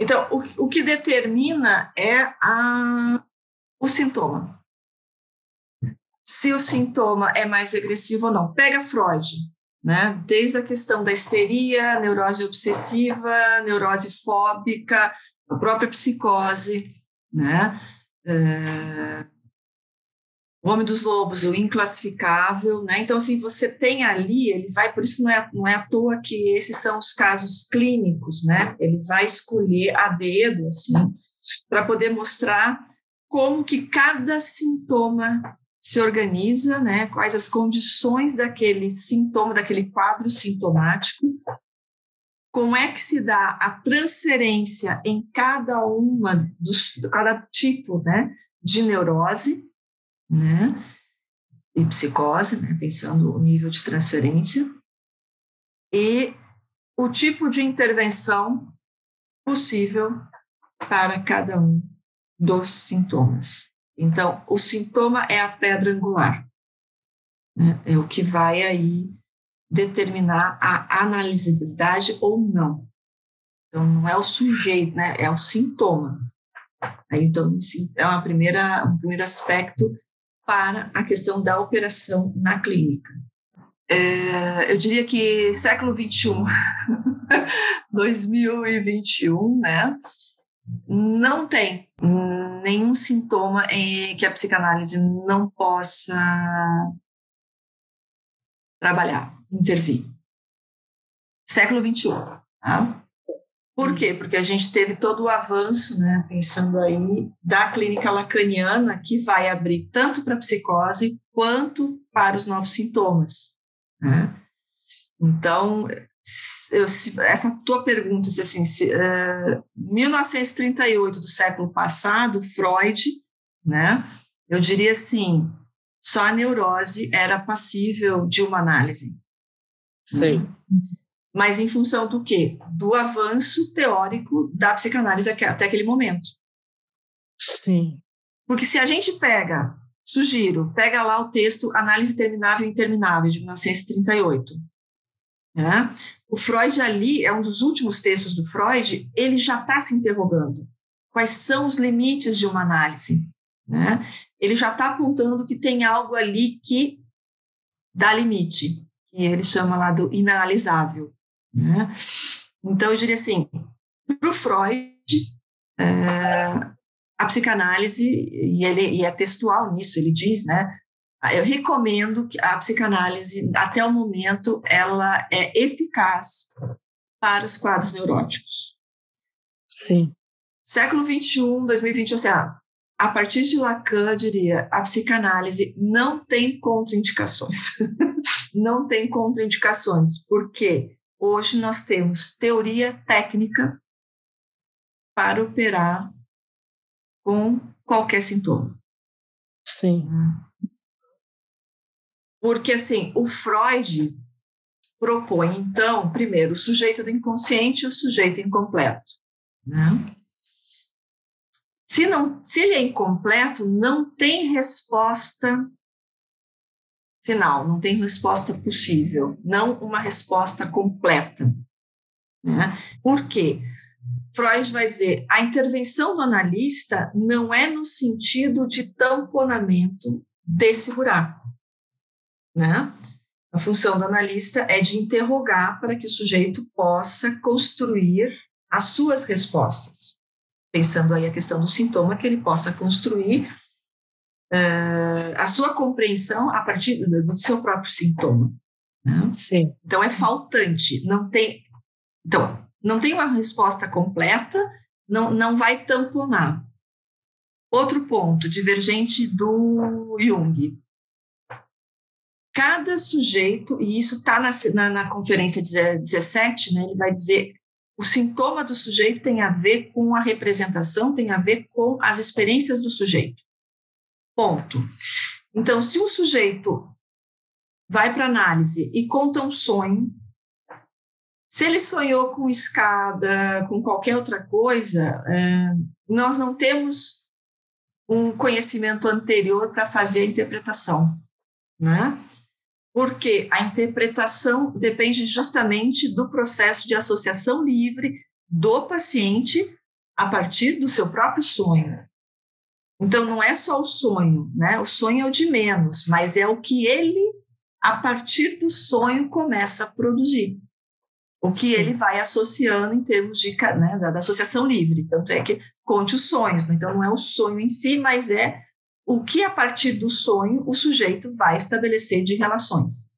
Então, o, o que determina é a, o sintoma. Se o sintoma é mais agressivo ou não. Pega Freud, né? Desde a questão da histeria, neurose obsessiva, neurose fóbica, a própria psicose, né? É, o Homem dos Lobos, o inclassificável, né? Então, assim, você tem ali, ele vai, por isso que não é, não é à toa que esses são os casos clínicos, né? Ele vai escolher a dedo, assim, para poder mostrar como que cada sintoma se organiza, né? Quais as condições daquele sintoma, daquele quadro sintomático, como é que se dá a transferência em cada uma dos, cada tipo, né, de neurose, né, e psicose, né, pensando o nível de transferência, e o tipo de intervenção possível para cada um dos sintomas. Então, o sintoma é a pedra angular, né, é o que vai aí determinar a analisabilidade ou não. Então, não é o sujeito, né, é o sintoma. Então, é uma primeira, um primeiro aspecto para a questão da operação na clínica. É, eu diria que século 21, 2021, né, não tem nenhum sintoma em que a psicanálise não possa trabalhar, intervir. Século 21, tá? Por quê? Porque a gente teve todo o avanço, né, pensando aí, da clínica lacaniana, que vai abrir tanto para a psicose quanto para os novos sintomas. Né? Então, eu, essa tua pergunta, se, assim, se, uh, eh, 1938 do século passado, Freud, né, eu diria assim, só a neurose era passível de uma análise. Sim. Né? Mas em função do quê? Do avanço teórico da psicanálise até aquele momento. Sim. Porque se a gente pega, sugiro, pega lá o texto Análise Terminável e Interminável, de 1938. Né? O Freud ali, é um dos últimos textos do Freud, ele já está se interrogando. Quais são os limites de uma análise? Né? Ele já está apontando que tem algo ali que dá limite, que ele chama lá do inanalisável. Né? Então, eu diria assim, para o Freud, é, a psicanálise, e ele e é textual nisso, ele diz, né? Eu recomendo que a psicanálise, até o momento, ela é eficaz para os quadros neuróticos. Sim. Século 21, 2020, ou seja, a partir de Lacan, eu diria, a psicanálise não tem contraindicações. não tem contraindicações. Por quê? Hoje nós temos teoria técnica para operar com qualquer sintoma. Sim. Porque, assim, o Freud propõe, então, primeiro, o sujeito do inconsciente e o sujeito incompleto. Né? Se, não, se ele é incompleto, não tem resposta final, não tem resposta possível, não uma resposta completa. Né? Por quê? Freud vai dizer, a intervenção do analista não é no sentido de tamponamento desse buraco. Né? A função do analista é de interrogar para que o sujeito possa construir as suas respostas. Pensando aí a questão do sintoma, que ele possa construir uh, a sua compreensão a partir do, seu próprio sintoma. Né? Sim. Então é faltante, não tem. Então, não tem uma resposta completa, não, não vai tamponar. Outro ponto, divergente do Jung. Cada sujeito, e isso está na, na, na, conferência 17, né, ele vai dizer o sintoma do sujeito tem a ver com a representação, tem a ver com as experiências do sujeito. Ponto. Então, se o sujeito vai para análise e conta um sonho, se ele sonhou com escada, com qualquer outra coisa, é, nós não temos um conhecimento anterior para fazer a interpretação, né? Porque a interpretação depende justamente do processo de associação livre do paciente a partir do seu próprio sonho. Então, não é só o sonho, né? O sonho é o de menos, mas é o que ele, a partir do sonho, começa a produzir. O que ele vai associando em termos de, né, da, da associação livre. Tanto é que conte os sonhos. Né? Então, não é o sonho em si, mas é o que, a partir do sonho, o sujeito vai estabelecer de relações.